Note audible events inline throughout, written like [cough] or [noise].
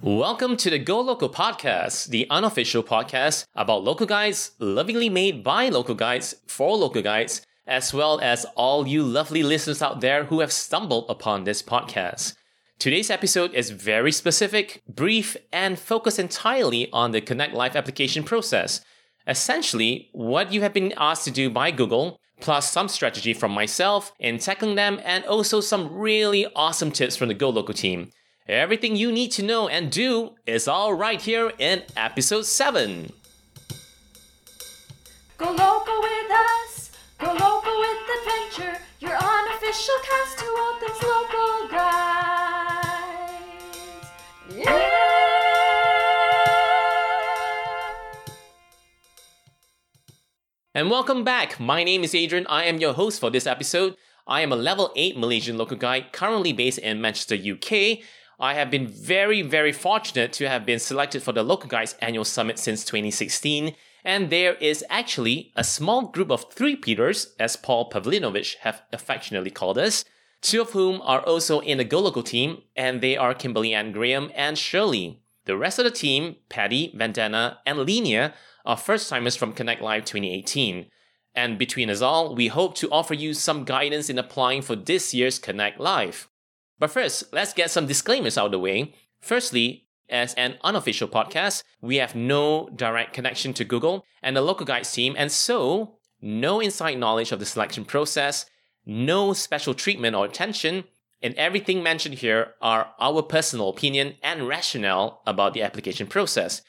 Welcome to the Go Local podcast, the unofficial podcast about local guides, lovingly made by local guides for local guides, as well as all you lovely listeners out there who have stumbled upon this podcast. Today's episode is very specific, brief, and focused entirely on the Connect Live application process. Essentially, what you have been asked to do by Google, plus some strategy from myself in tackling them, and also some really awesome tips from the Go Local team. Everything you need to know and do is all right here in episode 7. Go local with us, go local with adventure, your unofficial cast to all things local guys. Yeah! And welcome back. My name is Adrian. I am your host for this episode. I am a level 8 Malaysian local guide currently based in Manchester, UK. I have been very, very fortunate to have been selected for the Local Guides Annual Summit since 2016, and there is actually a small group of three Peters, as Paul Pavlinovich have affectionately called us, two of whom are also in the Go Local team, and they are Kimberly Ann Graham and Shirley. The rest of the team, Patty, Vandana, and Linnea, are first timers from Connect Live 2018. And between us all, we hope to offer you some guidance in applying for this year's Connect Live. But first, let's get some disclaimers out of the way. Firstly, as an unofficial podcast, we have no direct connection to Google and the local guides team, and so no inside knowledge of the selection process, no special treatment or attention, and everything mentioned here are our personal opinion and rationale about the application process.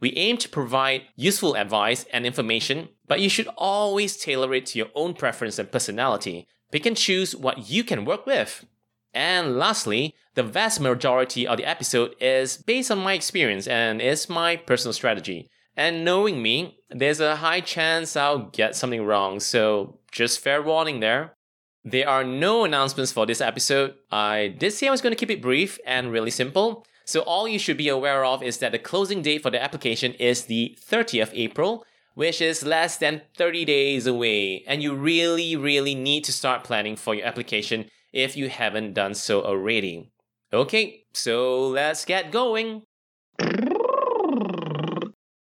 We aim to provide useful advice and information, but you should always tailor it to your own preference and personality. Pick and choose what you can work with. And lastly, the vast majority of the episode is based on my experience and is my personal strategy. And knowing me, there's a high chance I'll get something wrong, so just fair warning there. There are no announcements for this episode. I did say I was going to keep it brief and really simple. So all you should be aware of is that the closing date for the application is the 30th April, which is less than 30 days away. And you really, really need to start planning for your application if you haven't done so already. Okay, so let's get going.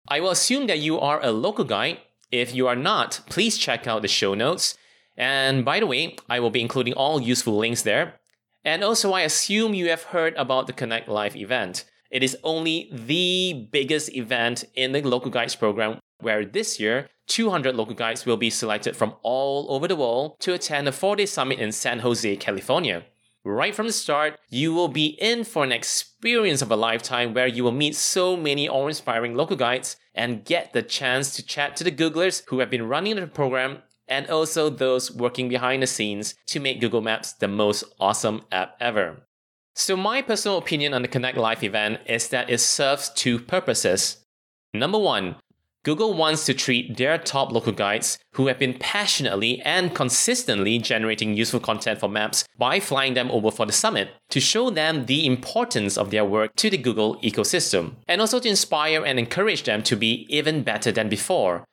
I will assume that you are a local guide. If you are not, please check out the show notes. And by the way, I will be including all useful links there. And also, I assume you have heard about the Connect Live event. It is only the biggest event in the Local Guides program, where this year 200 local guides will be selected from all over the world to attend a four day summit in San Jose, California. Right from the start, you will be in for an experience of a lifetime where you will meet so many awe inspiring local guides and get the chance to chat to the Googlers who have been running the program and also those working behind the scenes to make Google Maps the most awesome app ever. So, my personal opinion on the Connect Live event is that it serves two purposes. Number one, Google wants to treat their top local guides who have been passionately and consistently generating useful content for maps by flying them over for the summit to show them the importance of their work to the Google ecosystem, and also to inspire and encourage them to be even better than before.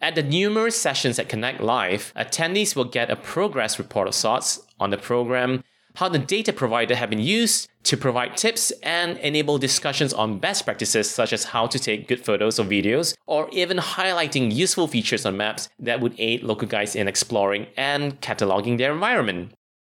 At the numerous sessions at Connect Live, attendees will get a progress report of sorts on the program, how the data provider have been used to provide tips and enable discussions on best practices such as how to take good photos or videos, or even highlighting useful features on maps that would aid local guides in exploring and cataloging their environment.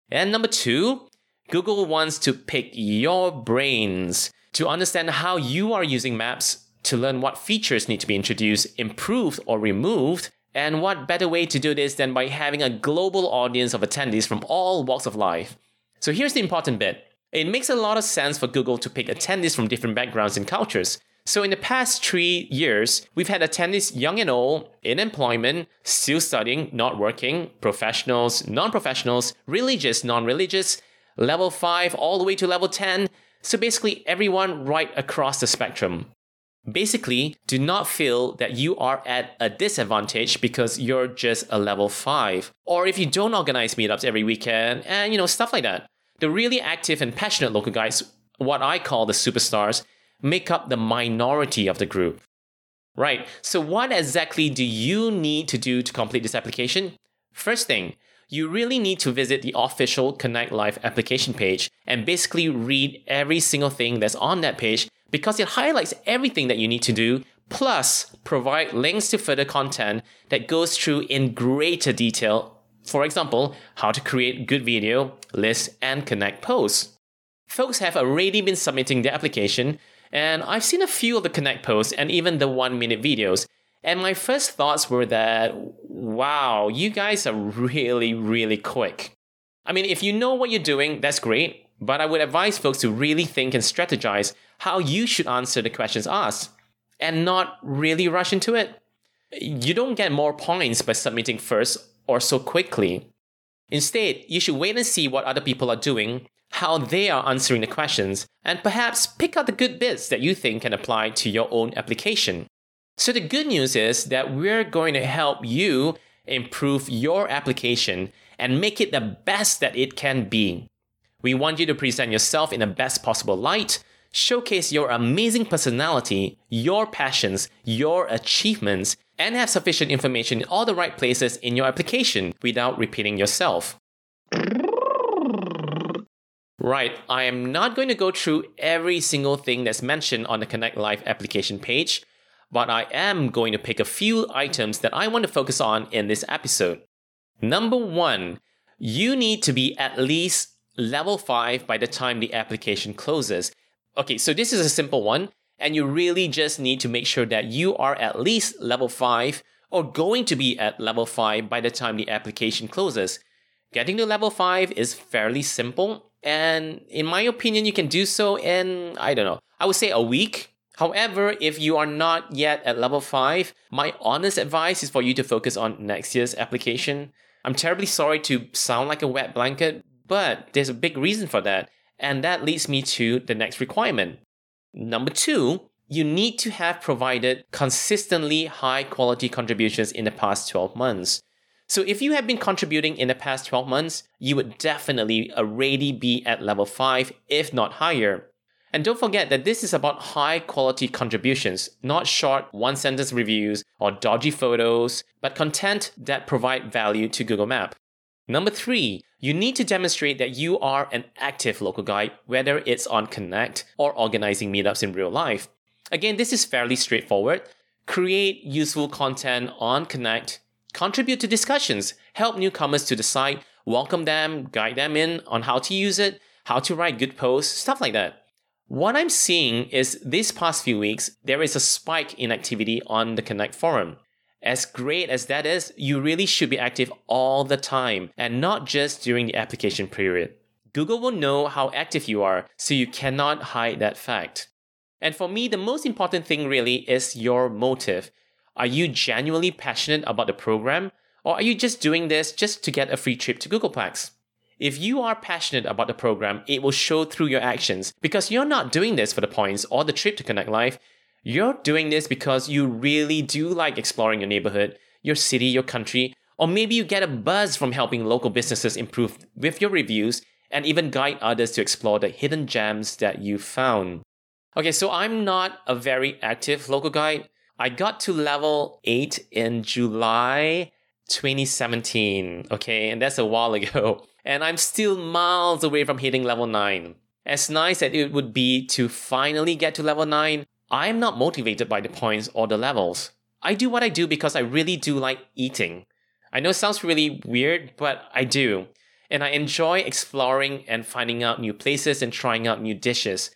And number two, Google wants to pick your brains to understand how you are using maps to learn what features need to be introduced, improved, or removed. And what better way to do this than by having a global audience of attendees from all walks of life? So here's the important bit. It makes a lot of sense for Google to pick attendees from different backgrounds and cultures. So in the past three years, we've had attendees young and old, in employment, still studying, not working, professionals, non-professionals, religious, non-religious, level 5 all the way to level 10. So basically everyone right across the spectrum. Basically, do not feel that you are at a disadvantage because you're just a level 5. Or if you don't organize meetups every weekend and you know stuff like that. The really active and passionate local guys, what I call the superstars, make up the minority of the group. Right, so what exactly do you need to do to complete this application? First thing, you really need to visit the official Connect Live application page and basically read every single thing that's on that page because it highlights everything that you need to do, plus provide links to further content that goes through in greater detail. For example, how to create good video, list, and connect posts. Folks have already been submitting their application, and I've seen a few of the connect posts and even the one minute videos. And my first thoughts were that, wow, you guys are really, really quick. I mean, if you know what you're doing, that's great, but I would advise folks to really think and strategize how you should answer the questions asked and not really rush into it. You don't get more points by submitting first or so quickly. Instead, you should wait and see what other people are doing, how they are answering the questions, and perhaps pick out the good bits that you think can apply to your own application. So, the good news is that we're going to help you improve your application and make it the best that it can be. We want you to present yourself in the best possible light showcase your amazing personality, your passions, your achievements, and have sufficient information in all the right places in your application without repeating yourself. Right, I am not going to go through every single thing that's mentioned on the Connect Live application page, but I am going to pick a few items that I want to focus on in this episode. Number one, you need to be at least level 5 by the time the application closes. Okay, so this is a simple one, and you really just need to make sure that you are at least level 5 or going to be at level 5 by the time the application closes. Getting to level 5 is fairly simple, and in my opinion, you can do so in, I don't know, I would say a week. However, if you are not yet at level 5, my honest advice is for you to focus on next year's application. I'm terribly sorry to sound like a wet blanket, but there's a big reason for that. And that leads me to the next requirement. Number two, you need to have provided consistently high quality contributions in the past 12 months. So if you have been contributing in the past 12 months, you would definitely already be at level 5, if not higher. And don't forget that this is about high quality contributions, not short one sentence reviews or dodgy photos, but content that provide value to Google Map. Number three, you need to demonstrate that you are an active local guide, whether it's on Connect or organizing meetups in real life. Again, this is fairly straightforward. Create useful content on Connect, contribute to discussions, help newcomers to the site, welcome them, guide them in on how to use it, how to write good posts, stuff like that. What I'm seeing is these past few weeks, there is a spike in activity on the Connect forum. As great as that is, you really should be active all the time and not just during the application period. Google will know how active you are, so you cannot hide that fact. And for me, the most important thing really is your motive. Are you genuinely passionate about the program, or are you just doing this just to get a free trip to Googleplex? If you are passionate about the program, it will show through your actions because you're not doing this for the points or the trip to Connect Live. You're doing this because you really do like exploring your neighborhood, your city, your country, or maybe you get a buzz from helping local businesses improve with your reviews and even guide others to explore the hidden gems that you found. Okay, so I'm not a very active local guide. I got to level 8 in July 2017, okay, and that's a while ago. [laughs] And I'm still miles away from hitting level 9. As nice as it would be to finally get to level 9, I'm not motivated by the points or the levels. I do what I do because I really do like eating. I know it sounds really weird, but I do. And I enjoy exploring and finding out new places and trying out new dishes.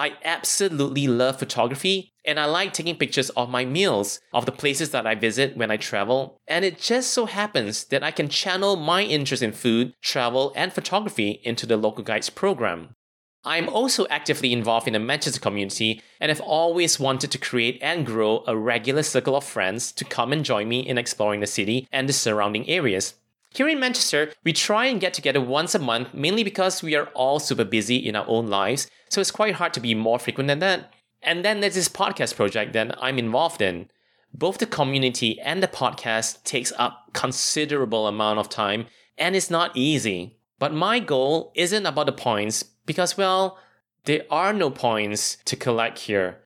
I absolutely love photography and I like taking pictures of my meals, of the places that I visit when I travel. And it just so happens that I can channel my interest in food, travel, and photography into the Local Guides program. I'm also actively involved in the Manchester community and have always wanted to create and grow a regular circle of friends to come and join me in exploring the city and the surrounding areas. Here in Manchester, we try and get together once a month mainly because we are all super busy in our own lives, so it's quite hard to be more frequent than that. And then there's this podcast project that I'm involved in. Both the community and the podcast takes up a considerable amount of time and it's not easy. But my goal isn't about the points because, well, there are no points to collect here.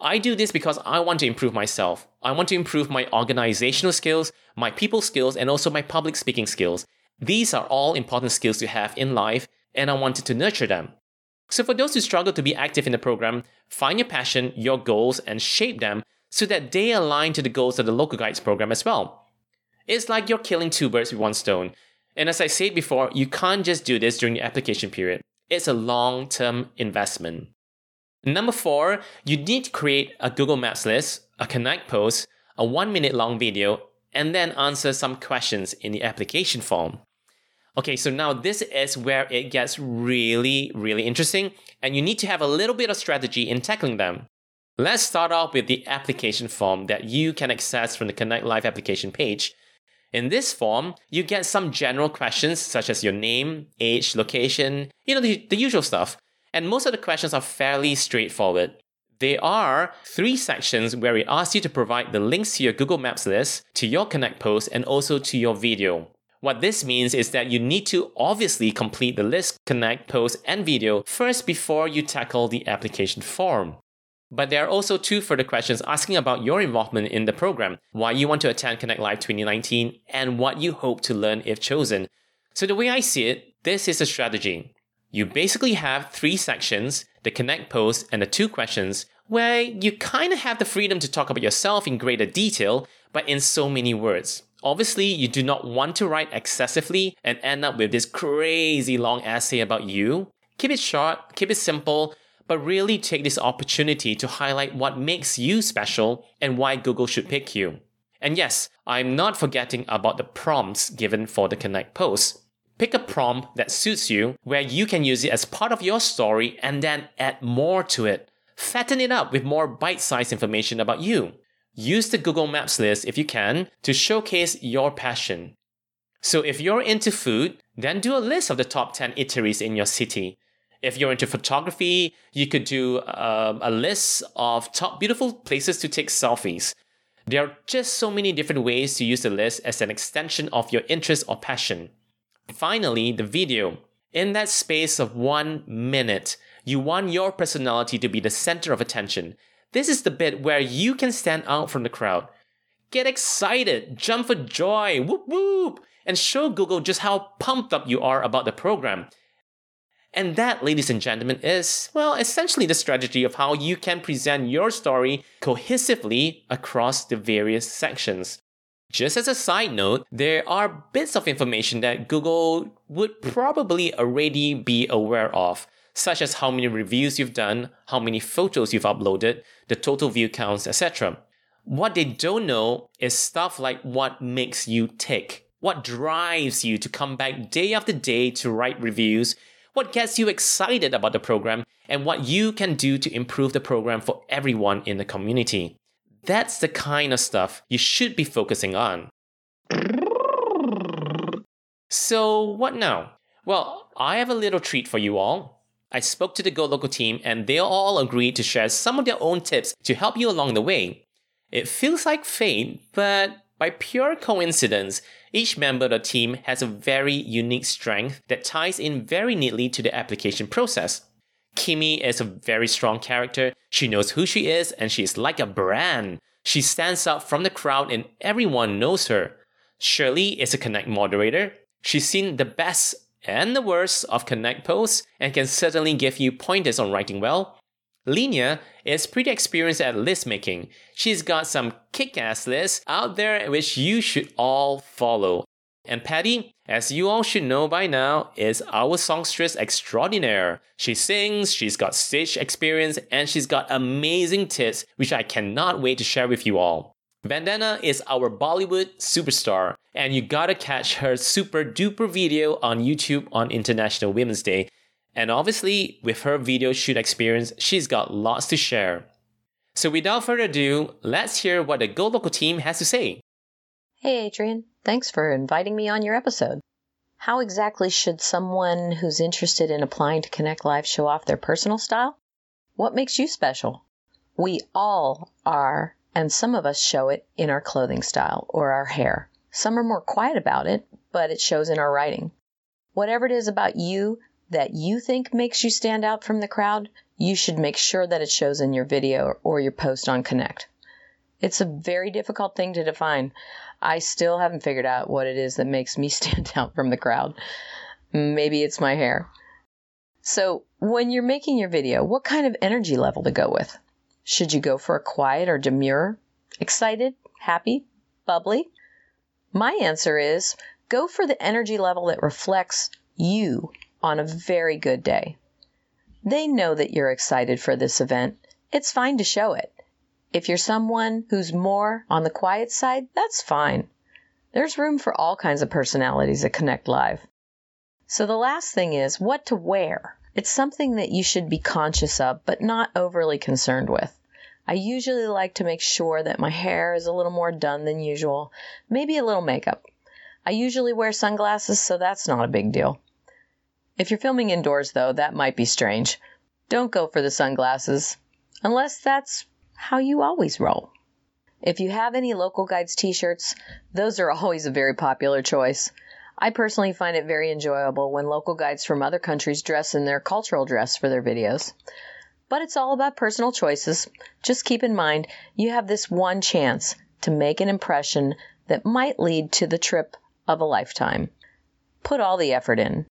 I do this because I want to improve myself. I want to improve my organizational skills, my people skills, and also my public speaking skills. These are all important skills to have in life, and I wanted to nurture them. So, for those who struggle to be active in the program, find your passion, your goals, and shape them so that they align to the goals of the Local Guides program as well. It's like you're killing two birds with one stone. And as I said before, you can't just do this during the application period. It's a long term investment. Number four, you need to create a Google Maps list, a Connect post, a one minute long video, and then answer some questions in the application form. Okay, so now this is where it gets really, really interesting, and you need to have a little bit of strategy in tackling them. Let's start off with the application form that you can access from the Connect Live application page. In this form, you get some general questions such as your name, age, location, you know, the, the usual stuff. And most of the questions are fairly straightforward. There are three sections where we ask you to provide the links to your Google Maps list, to your Connect post, and also to your video. What this means is that you need to obviously complete the list, connect, post, and video first before you tackle the application form. But there are also two further questions asking about your involvement in the program, why you want to attend Connect Live 2019, and what you hope to learn if chosen. So, the way I see it, this is a strategy. You basically have three sections the Connect post and the two questions, where you kind of have the freedom to talk about yourself in greater detail, but in so many words. Obviously, you do not want to write excessively and end up with this crazy long essay about you. Keep it short, keep it simple, but really take this opportunity to highlight what makes you special and why Google should pick you. And yes, I'm not forgetting about the prompts given for the Connect post. Pick a prompt that suits you where you can use it as part of your story and then add more to it. Fatten it up with more bite sized information about you. Use the Google Maps list if you can to showcase your passion. So if you're into food, then do a list of the top 10 eateries in your city. If you're into photography, you could do um, a list of top beautiful places to take selfies. There are just so many different ways to use the list as an extension of your interest or passion. Finally, the video. In that space of one minute, you want your personality to be the center of attention. This is the bit where you can stand out from the crowd. Get excited, jump for joy, whoop whoop, and show Google just how pumped up you are about the program. And that, ladies and gentlemen, is, well, essentially the strategy of how you can present your story cohesively across the various sections. Just as a side note, there are bits of information that Google would probably already be aware of, such as how many reviews you've done, how many photos you've uploaded, the total view counts, etc. What they don't know is stuff like what makes you tick, what drives you to come back day after day to write reviews, what gets you excited about the program, and what you can do to improve the program for everyone in the community. That's the kind of stuff you should be focusing on. So, what now? Well, I have a little treat for you all. I spoke to the Go Local team and they all agreed to share some of their own tips to help you along the way. It feels like fate, but by pure coincidence, each member of the team has a very unique strength that ties in very neatly to the application process. Kimmy is a very strong character. She knows who she is and she is like a brand. She stands out from the crowd and everyone knows her. Shirley is a Connect moderator. She's seen the best and the worst of Connect posts and can certainly give you pointers on writing well. Linnea is pretty experienced at list making. She's got some kick ass lists out there which you should all follow. And Patty, as you all should know by now, is our songstress extraordinaire. She sings, she's got stage experience, and she's got amazing tips, which I cannot wait to share with you all. Vandana is our Bollywood superstar, and you gotta catch her super duper video on YouTube on International Women's Day. And obviously, with her video shoot experience, she's got lots to share. So without further ado, let's hear what the Go Local team has to say. Hey, Adrian. Thanks for inviting me on your episode. How exactly should someone who's interested in applying to Connect Live show off their personal style? What makes you special? We all are and some of us show it in our clothing style or our hair. Some are more quiet about it, but it shows in our writing. Whatever it is about you that you think makes you stand out from the crowd, you should make sure that it shows in your video or your post on Connect. It's a very difficult thing to define. I still haven't figured out what it is that makes me [laughs] stand out from the crowd. Maybe it's my hair. So, when you're making your video, what kind of energy level to go with? Should you go for a quiet or demure? Excited? Happy? Bubbly? My answer is go for the energy level that reflects you on a very good day. They know that you're excited for this event. It's fine to show it. If you're someone who's more on the quiet side, that's fine. There's room for all kinds of personalities at Connect Live. So the last thing is what to wear. It's something that you should be conscious of, but not overly concerned with. I usually like to make sure that my hair is a little more done than usual, maybe a little makeup. I usually wear sunglasses, so that's not a big deal. If you're filming indoors, though, that might be strange. Don't go for the sunglasses, unless that's how you always roll. If you have any local guides t shirts, those are [laughs] always a very popular choice. I personally find it very enjoyable when local guides from other countries dress in their cultural dress for their videos. But it's all about personal choices. Just keep in mind you have this one chance to make an impression that might lead to the trip of a lifetime. Put all the effort in.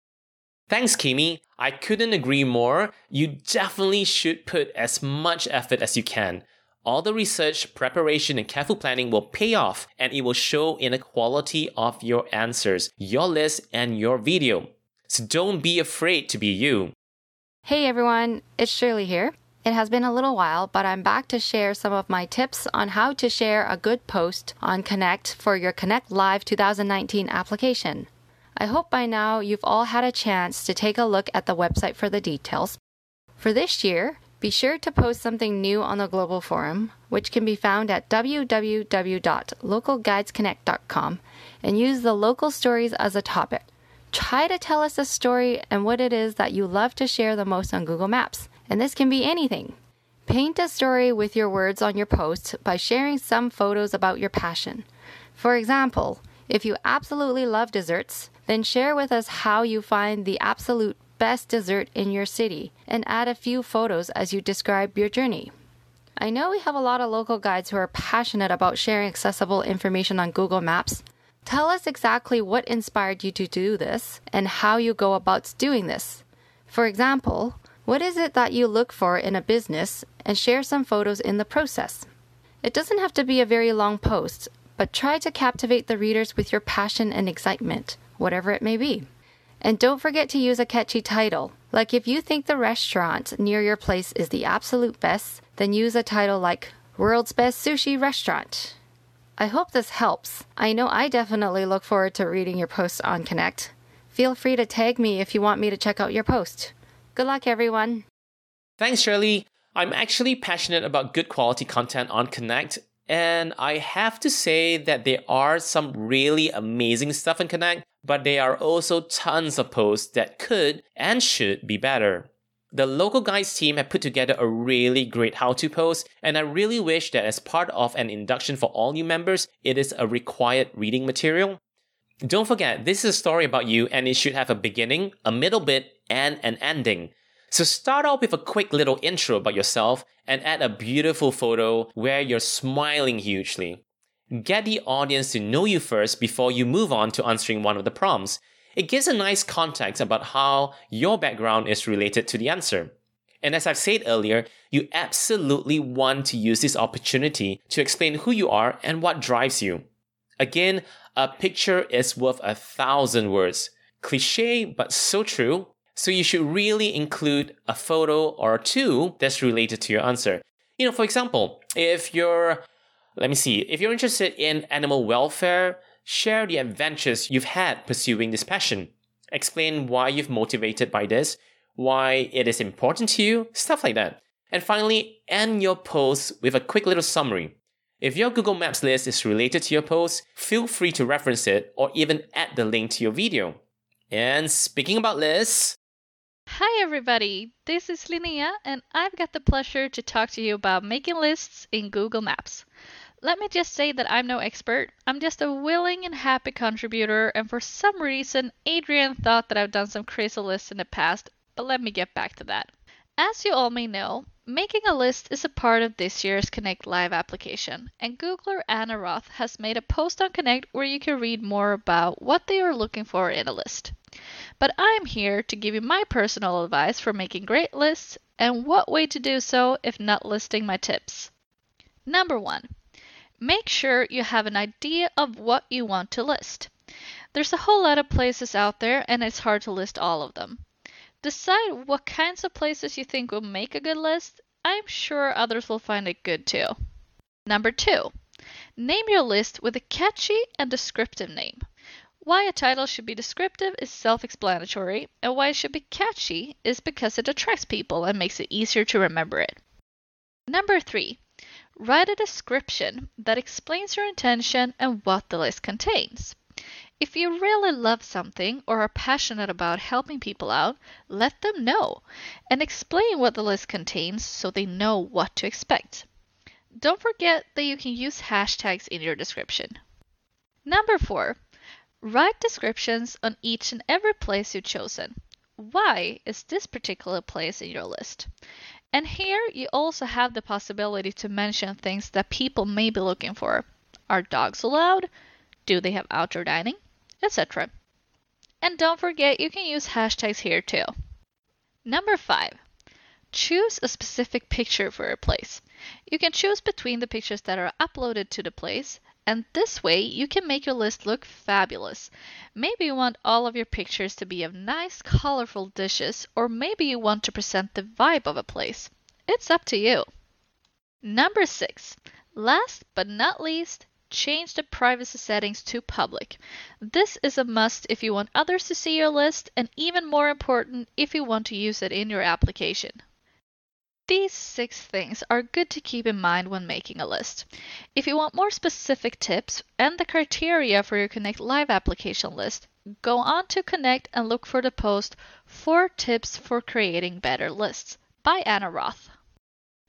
Thanks, Kimi. I couldn't agree more. You definitely should put as much effort as you can. All the research, preparation, and careful planning will pay off, and it will show in the quality of your answers, your list, and your video. So don't be afraid to be you. Hey everyone, it's Shirley here. It has been a little while, but I'm back to share some of my tips on how to share a good post on Connect for your Connect Live 2019 application. I hope by now you've all had a chance to take a look at the website for the details. For this year, be sure to post something new on the Global Forum, which can be found at www.localguidesconnect.com, and use the local stories as a topic. Try to tell us a story and what it is that you love to share the most on Google Maps, and this can be anything. Paint a story with your words on your post by sharing some photos about your passion. For example, if you absolutely love desserts, then share with us how you find the absolute best dessert in your city and add a few photos as you describe your journey. I know we have a lot of local guides who are passionate about sharing accessible information on Google Maps. Tell us exactly what inspired you to do this and how you go about doing this. For example, what is it that you look for in a business and share some photos in the process? It doesn't have to be a very long post, but try to captivate the readers with your passion and excitement, whatever it may be. And don't forget to use a catchy title. Like if you think the restaurant near your place is the absolute best, then use a title like World's Best Sushi Restaurant. I hope this helps. I know I definitely look forward to reading your posts on Connect. Feel free to tag me if you want me to check out your post. Good luck, everyone. Thanks, Shirley. I'm actually passionate about good quality content on Connect, and I have to say that there are some really amazing stuff in Connect, but there are also tons of posts that could and should be better. The local guides team have put together a really great how to post, and I really wish that as part of an induction for all new members, it is a required reading material. Don't forget, this is a story about you, and it should have a beginning, a middle bit, and an ending. So start off with a quick little intro about yourself and add a beautiful photo where you're smiling hugely. Get the audience to know you first before you move on to answering one of the prompts. It gives a nice context about how your background is related to the answer. And as I've said earlier, you absolutely want to use this opportunity to explain who you are and what drives you. Again, a picture is worth a thousand words. Cliche, but so true. So you should really include a photo or two that's related to your answer. You know, for example, if you're, let me see, if you're interested in animal welfare, share the adventures you've had pursuing this passion. Explain why you've motivated by this, why it is important to you, stuff like that. And finally, end your post with a quick little summary. If your Google Maps list is related to your post, feel free to reference it or even add the link to your video. And speaking about lists, Hi, everybody. This is Linnea, and I've got the pleasure to talk to you about making lists in Google Maps. Let me just say that I'm no expert. I'm just a willing and happy contributor, and for some reason, Adrian thought that I've done some crazy lists in the past, but let me get back to that. As you all may know, making a list is a part of this year's Connect Live application, and Googler Anna Roth has made a post on Connect where you can read more about what they are looking for in a list. But I'm here to give you my personal advice for making great lists and what way to do so if not listing my tips. Number one, make sure you have an idea of what you want to list. There's a whole lot of places out there and it's hard to list all of them. Decide what kinds of places you think will make a good list. I'm sure others will find it good too. Number two, name your list with a catchy and descriptive name. Why a title should be descriptive is self explanatory, and why it should be catchy is because it attracts people and makes it easier to remember it. Number three, write a description that explains your intention and what the list contains. If you really love something or are passionate about helping people out, let them know and explain what the list contains so they know what to expect. Don't forget that you can use hashtags in your description. Number four, write descriptions on each and every place you've chosen. Why is this particular place in your list? And here you also have the possibility to mention things that people may be looking for. Are dogs allowed? Do they have outdoor dining? etc. And don't forget you can use hashtags here too. Number 5. Choose a specific picture for your place. You can choose between the pictures that are uploaded to the place, and this way you can make your list look fabulous. Maybe you want all of your pictures to be of nice, colorful dishes, or maybe you want to present the vibe of a place. It's up to you. Number 6. Last but not least, change the privacy settings to public. This is a must if you want others to see your list, and even more important if you want to use it in your application. These six things are good to keep in mind when making a list. If you want more specific tips and the criteria for your Connect Live application list, go on to Connect and look for the post 4 Tips for Creating Better Lists by Anna Roth.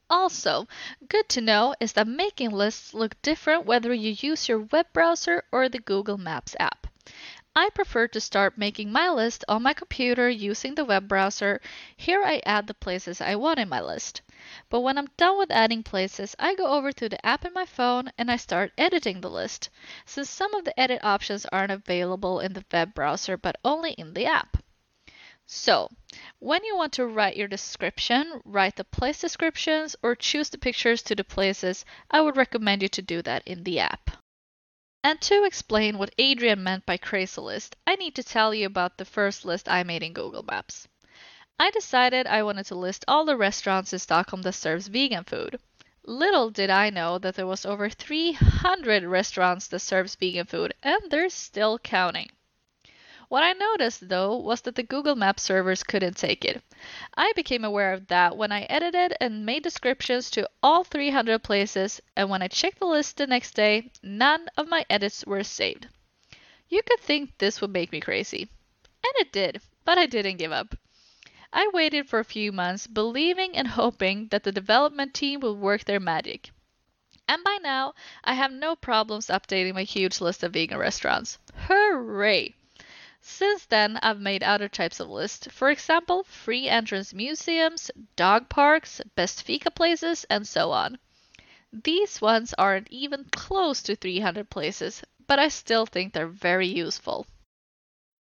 Also, good to know is that making lists look different whether you use your web browser or the Google Maps app. I prefer to start making my list on my computer using the web browser. Here I add the places I want in my list. But when I'm done with adding places, I go over to the app in my phone and I start editing the list, since some of the edit options aren't available in the web browser but only in the app. So, when you want to write your description, write the place descriptions or choose the pictures to the places, I would recommend you to do that in the app. And to explain what Adrian meant by crazy list, I need to tell you about the first list I made in Google Maps. I decided I wanted to list all the restaurants in Stockholm that serves vegan food. Little did I know that there was over 300 restaurants that serves vegan food and they're still counting. What I noticed, though, was that the Google Maps servers couldn't take it. I became aware of that when I edited and made descriptions to all 300 places, and when I checked the list the next day, none of my edits were saved. You could think this would make me crazy. And it did, but I didn't give up. I waited for a few months, believing and hoping that the development team would work their magic. And by now, I have no problems updating my huge list of vegan restaurants. Hooray! Since then, I've made other types of lists. For example, free entrance museums, dog parks, best fika places, and so on. These ones aren't even close to 300 places, but I still think they're very useful.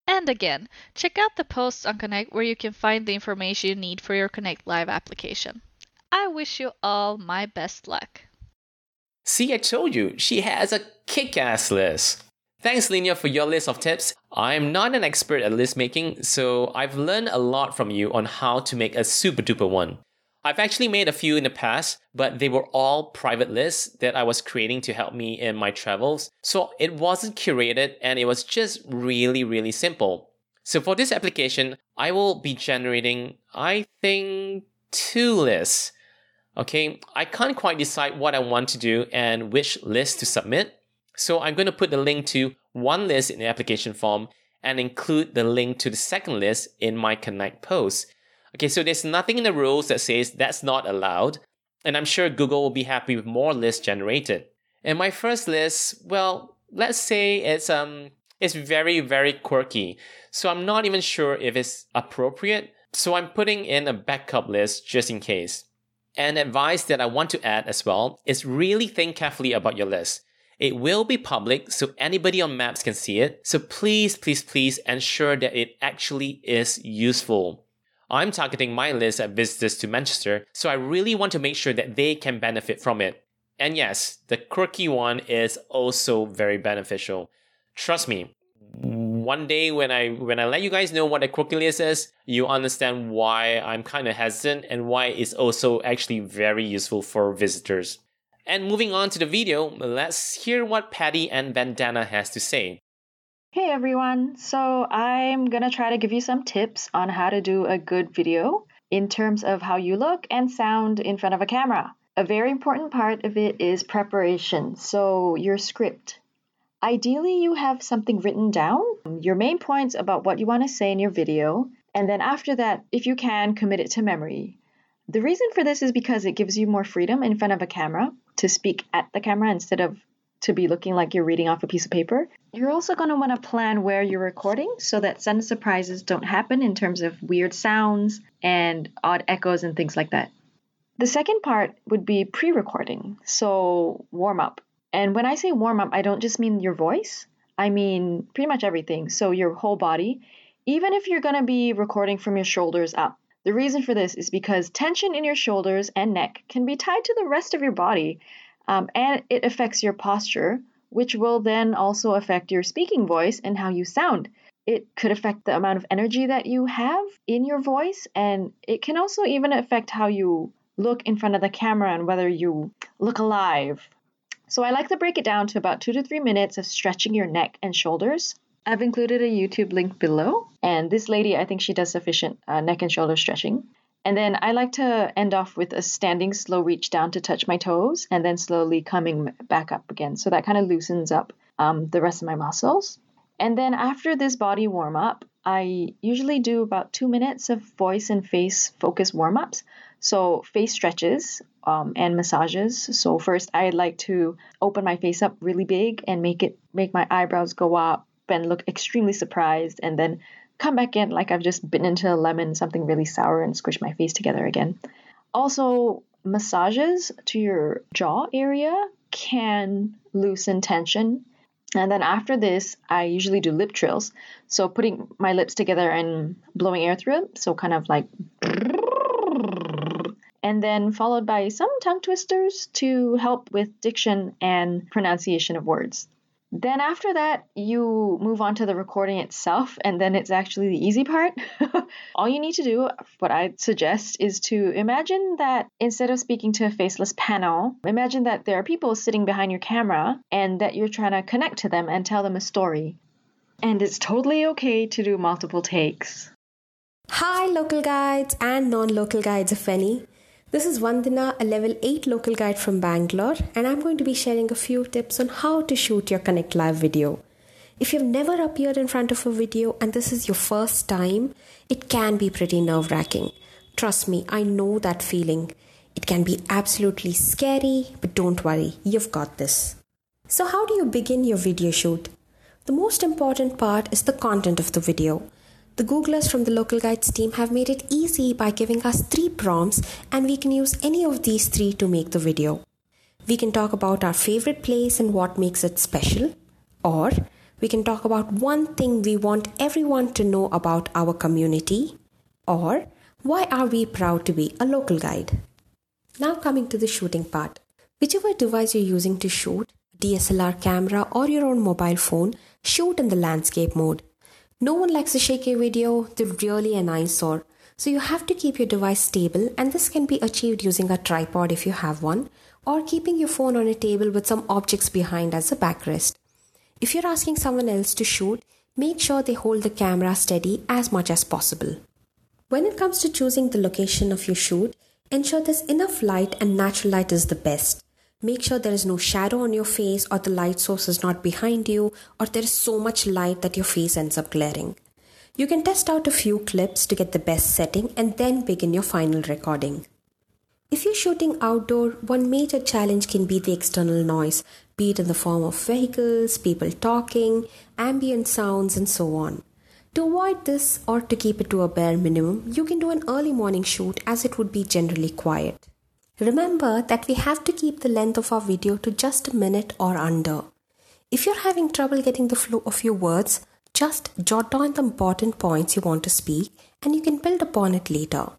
And again, check out the posts on Connect where you can find the information you need for your Connect Live application. I wish you all my best luck. See, I told you, she has a kick ass list. Thanks, Linnea, for your list of tips. I'm not an expert at list making, so I've learned a lot from you on how to make a super duper one. I've actually made a few in the past, but they were all private lists that I was creating to help me in my travels. So it wasn't curated and it was just really, really simple. So for this application, I will be generating, I think, two lists. Okay, I can't quite decide what I want to do and which list to submit. So I'm going to put the link to one list in the application form and include the link to the second list in my Connect post. Okay, so there's nothing in the rules that says that's not allowed, and I'm sure Google will be happy with more lists generated. And my first list, well, let's say it's um it's very very quirky. So I'm not even sure if it's appropriate. So I'm putting in a backup list just in case. And advice that I want to add as well is really think carefully about your list. It will be public so anybody on Maps can see it. So please, please, please ensure that it actually is useful. I'm targeting my list at visitors to Manchester, so I really want to make sure that they can benefit from it. And yes, the quirky one is also very beneficial. Trust me, one day when I when I let you guys know what a quirky list is, you understand why I'm kind of hesitant and why it's also actually very useful for visitors. And moving on to the video, let's hear what Patty and Vandana has to say. Hey everyone, so I'm gonna try to give you some tips on how to do a good video in terms of how you look and sound in front of a camera. A very important part of it is preparation, so your script. Ideally, you have something written down, your main points about what you want to say in your video, and then after that, if you can, commit it to memory. The reason for this is because it gives you more freedom in front of a camera to speak at the camera instead of to be looking like you're reading off a piece of paper. You're also going to want to plan where you're recording so that sudden surprises don't happen in terms of weird sounds and odd echoes and things like that. The second part would be pre recording, so warm up. And when I say warm up, I don't just mean your voice, I mean pretty much everything. So your whole body, even if you're going to be recording from your shoulders up. The reason for this is because tension in your shoulders and neck can be tied to the rest of your body um, and it affects your posture, which will then also affect your speaking voice and how you sound. It could affect the amount of energy that you have in your voice, and it can also even affect how you look in front of the camera and whether you look alive. So, I like to break it down to about two to three minutes of stretching your neck and shoulders. I've included a YouTube link below, and this lady, I think she does sufficient uh, neck and shoulder stretching. And then I like to end off with a standing slow reach down to touch my toes and then slowly coming back up again. So that kind of loosens up um, the rest of my muscles. And then after this body warm up, I usually do about two minutes of voice and face focus warm ups. So face stretches um, and massages. So first, I like to open my face up really big and make it make my eyebrows go up and look extremely surprised, and then come back in like I've just bitten into a lemon, something really sour, and squish my face together again. Also, massages to your jaw area can loosen tension. And then after this, I usually do lip trills. So putting my lips together and blowing air through it. So kind of like. And then followed by some tongue twisters to help with diction and pronunciation of words. Then after that, you move on to the recording itself, and then it's actually the easy part. [laughs] All you need to do, what I suggest, is to imagine that instead of speaking to a faceless panel, imagine that there are people sitting behind your camera and that you're trying to connect to them and tell them a story. And it's totally okay to do multiple takes. Hi, local guides and non local guides, if any. This is Vandana, a level 8 local guide from Bangalore, and I'm going to be sharing a few tips on how to shoot your Connect Live video. If you've never appeared in front of a video and this is your first time, it can be pretty nerve wracking. Trust me, I know that feeling. It can be absolutely scary, but don't worry, you've got this. So, how do you begin your video shoot? The most important part is the content of the video. The Googlers from the Local Guides team have made it easy by giving us three prompts, and we can use any of these three to make the video. We can talk about our favorite place and what makes it special, or we can talk about one thing we want everyone to know about our community, or why are we proud to be a local guide. Now, coming to the shooting part. Whichever device you're using to shoot, DSLR camera or your own mobile phone, shoot in the landscape mode. No one likes a shaky video, they're really an eyesore. So you have to keep your device stable, and this can be achieved using a tripod if you have one, or keeping your phone on a table with some objects behind as a backrest. If you're asking someone else to shoot, make sure they hold the camera steady as much as possible. When it comes to choosing the location of your shoot, ensure there's enough light and natural light is the best. Make sure there is no shadow on your face or the light source is not behind you or there is so much light that your face ends up glaring. You can test out a few clips to get the best setting and then begin your final recording. If you're shooting outdoor, one major challenge can be the external noise, be it in the form of vehicles, people talking, ambient sounds, and so on. To avoid this or to keep it to a bare minimum, you can do an early morning shoot as it would be generally quiet. Remember that we have to keep the length of our video to just a minute or under. If you're having trouble getting the flow of your words, just jot down the important points you want to speak and you can build upon it later.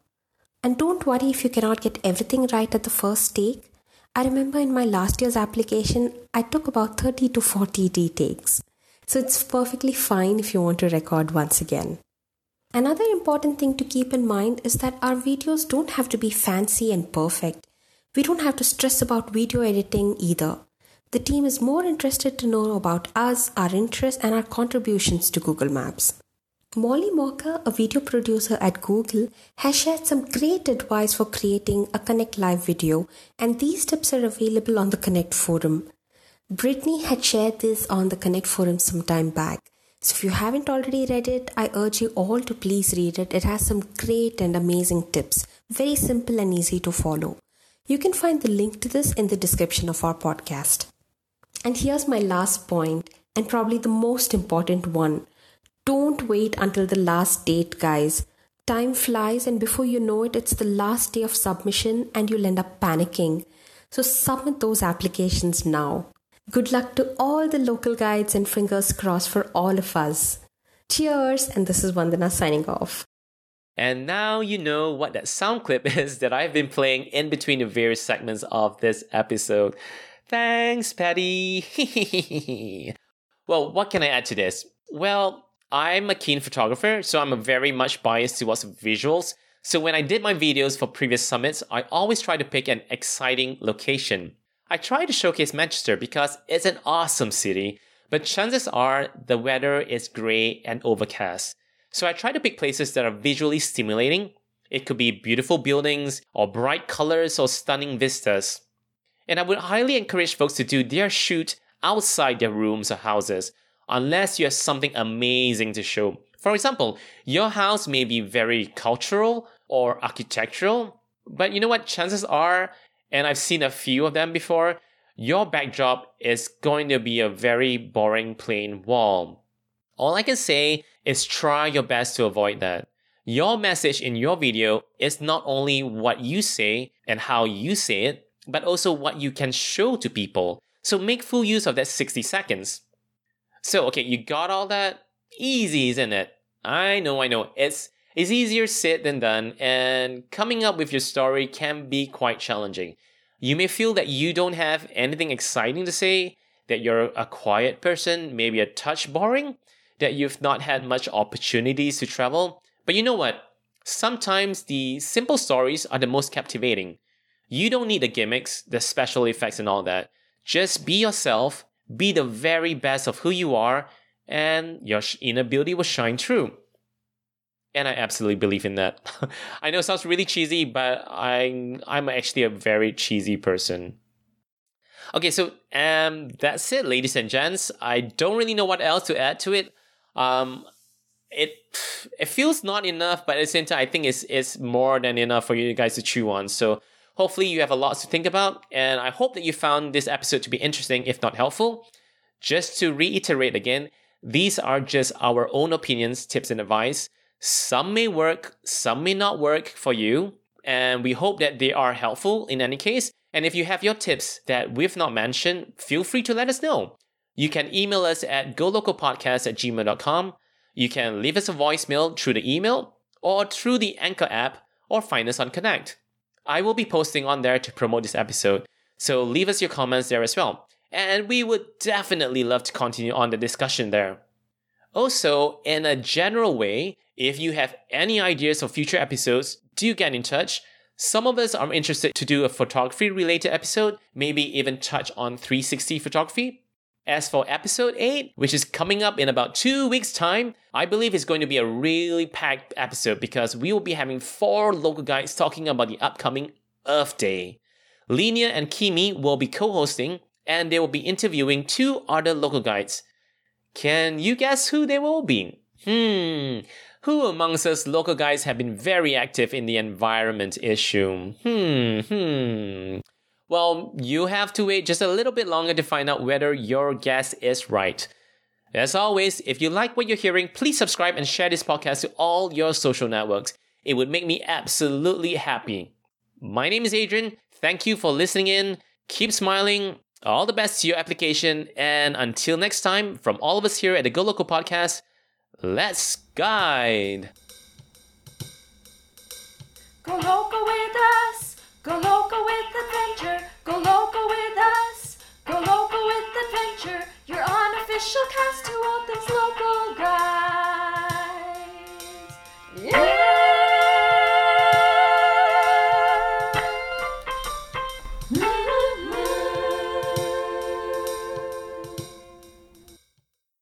And don't worry if you cannot get everything right at the first take. I remember in my last year's application, I took about 30 to 40 retakes. So it's perfectly fine if you want to record once again. Another important thing to keep in mind is that our videos don't have to be fancy and perfect. We don't have to stress about video editing either. The team is more interested to know about us, our interests, and our contributions to Google Maps. Molly Mocker, a video producer at Google, has shared some great advice for creating a Connect Live video, and these tips are available on the Connect forum. Brittany had shared this on the Connect forum some time back. So if you haven't already read it, I urge you all to please read it. It has some great and amazing tips, very simple and easy to follow. You can find the link to this in the description of our podcast. And here's my last point, and probably the most important one. Don't wait until the last date, guys. Time flies, and before you know it, it's the last day of submission, and you'll end up panicking. So, submit those applications now. Good luck to all the local guides, and fingers crossed for all of us. Cheers, and this is Vandana signing off. And now you know what that sound clip [laughs] is that I've been playing in between the various segments of this episode. Thanks, Patty. [laughs] well, what can I add to this? Well, I'm a keen photographer, so I'm very much biased towards visuals. So when I did my videos for previous summits, I always try to pick an exciting location. I try to showcase Manchester because it's an awesome city, but chances are the weather is grey and overcast. So I try to pick places that are visually stimulating. It could be beautiful buildings, or bright colors, or stunning vistas. And I would highly encourage folks to do their shoot outside their rooms or houses unless you have something amazing to show. For example, your house may be very cultural or architectural, but you know what? Chances are, and I've seen a few of them before, your backdrop is going to be a very boring plain wall. All I can say is try your best to avoid that. Your message in your video is not only what you say and how you say it, but also what you can show to people. So make full use of that 60 seconds. So, okay, you got all that? Easy, isn't it? I know, I know. It's it's easier said than done, and coming up with your story can be quite challenging. You may feel that you don't have anything exciting to say, that you're a quiet person, maybe a touch boring, that you've not had much opportunities to travel. But you know what? Sometimes the simple stories are the most captivating. You don't need the gimmicks, the special effects, and all that. Just be yourself be the very best of who you are, and your inner beauty will shine through. And I absolutely believe in that. [laughs] I know it sounds really cheesy, but I'm I'm actually a very cheesy person. Okay, so um that's it, ladies and gents. I don't really know what else to add to it. Um it it feels not enough, but at the same time, I think it's it's more than enough for you guys to chew on. So Hopefully, you have a lot to think about, and I hope that you found this episode to be interesting, if not helpful. Just to reiterate again, these are just our own opinions, tips, and advice. Some may work, some may not work for you, and we hope that they are helpful in any case. And if you have your tips that we've not mentioned, feel free to let us know. You can email us at golocalpodcast at gmail.com. You can leave us a voicemail through the email or through the Anchor app or find us on Connect. I will be posting on there to promote this episode, so leave us your comments there as well. And we would definitely love to continue on the discussion there. Also, in a general way, if you have any ideas for future episodes, do get in touch. Some of us are interested to do a photography related episode, maybe even touch on 360 photography. As for episode 8, which is coming up in about two weeks' time, I believe it's going to be a really packed episode because we will be having four local guides talking about the upcoming Earth Day. Linnea and Kimi will be co hosting and they will be interviewing two other local guides. Can you guess who they will be? Hmm. Who amongst us local guides have been very active in the environment issue? Hmm, hmm. Well, you have to wait just a little bit longer to find out whether your guess is right. As always, if you like what you're hearing, please subscribe and share this podcast to all your social networks. It would make me absolutely happy. My name is Adrian. Thank you for listening in. Keep smiling. All the best to your application. And until next time, from all of us here at the Go Local Podcast, let's guide. Go local with us. Go local with adventure, go local with us. Go local with adventure, your unofficial cast to all things local guys. Yeah!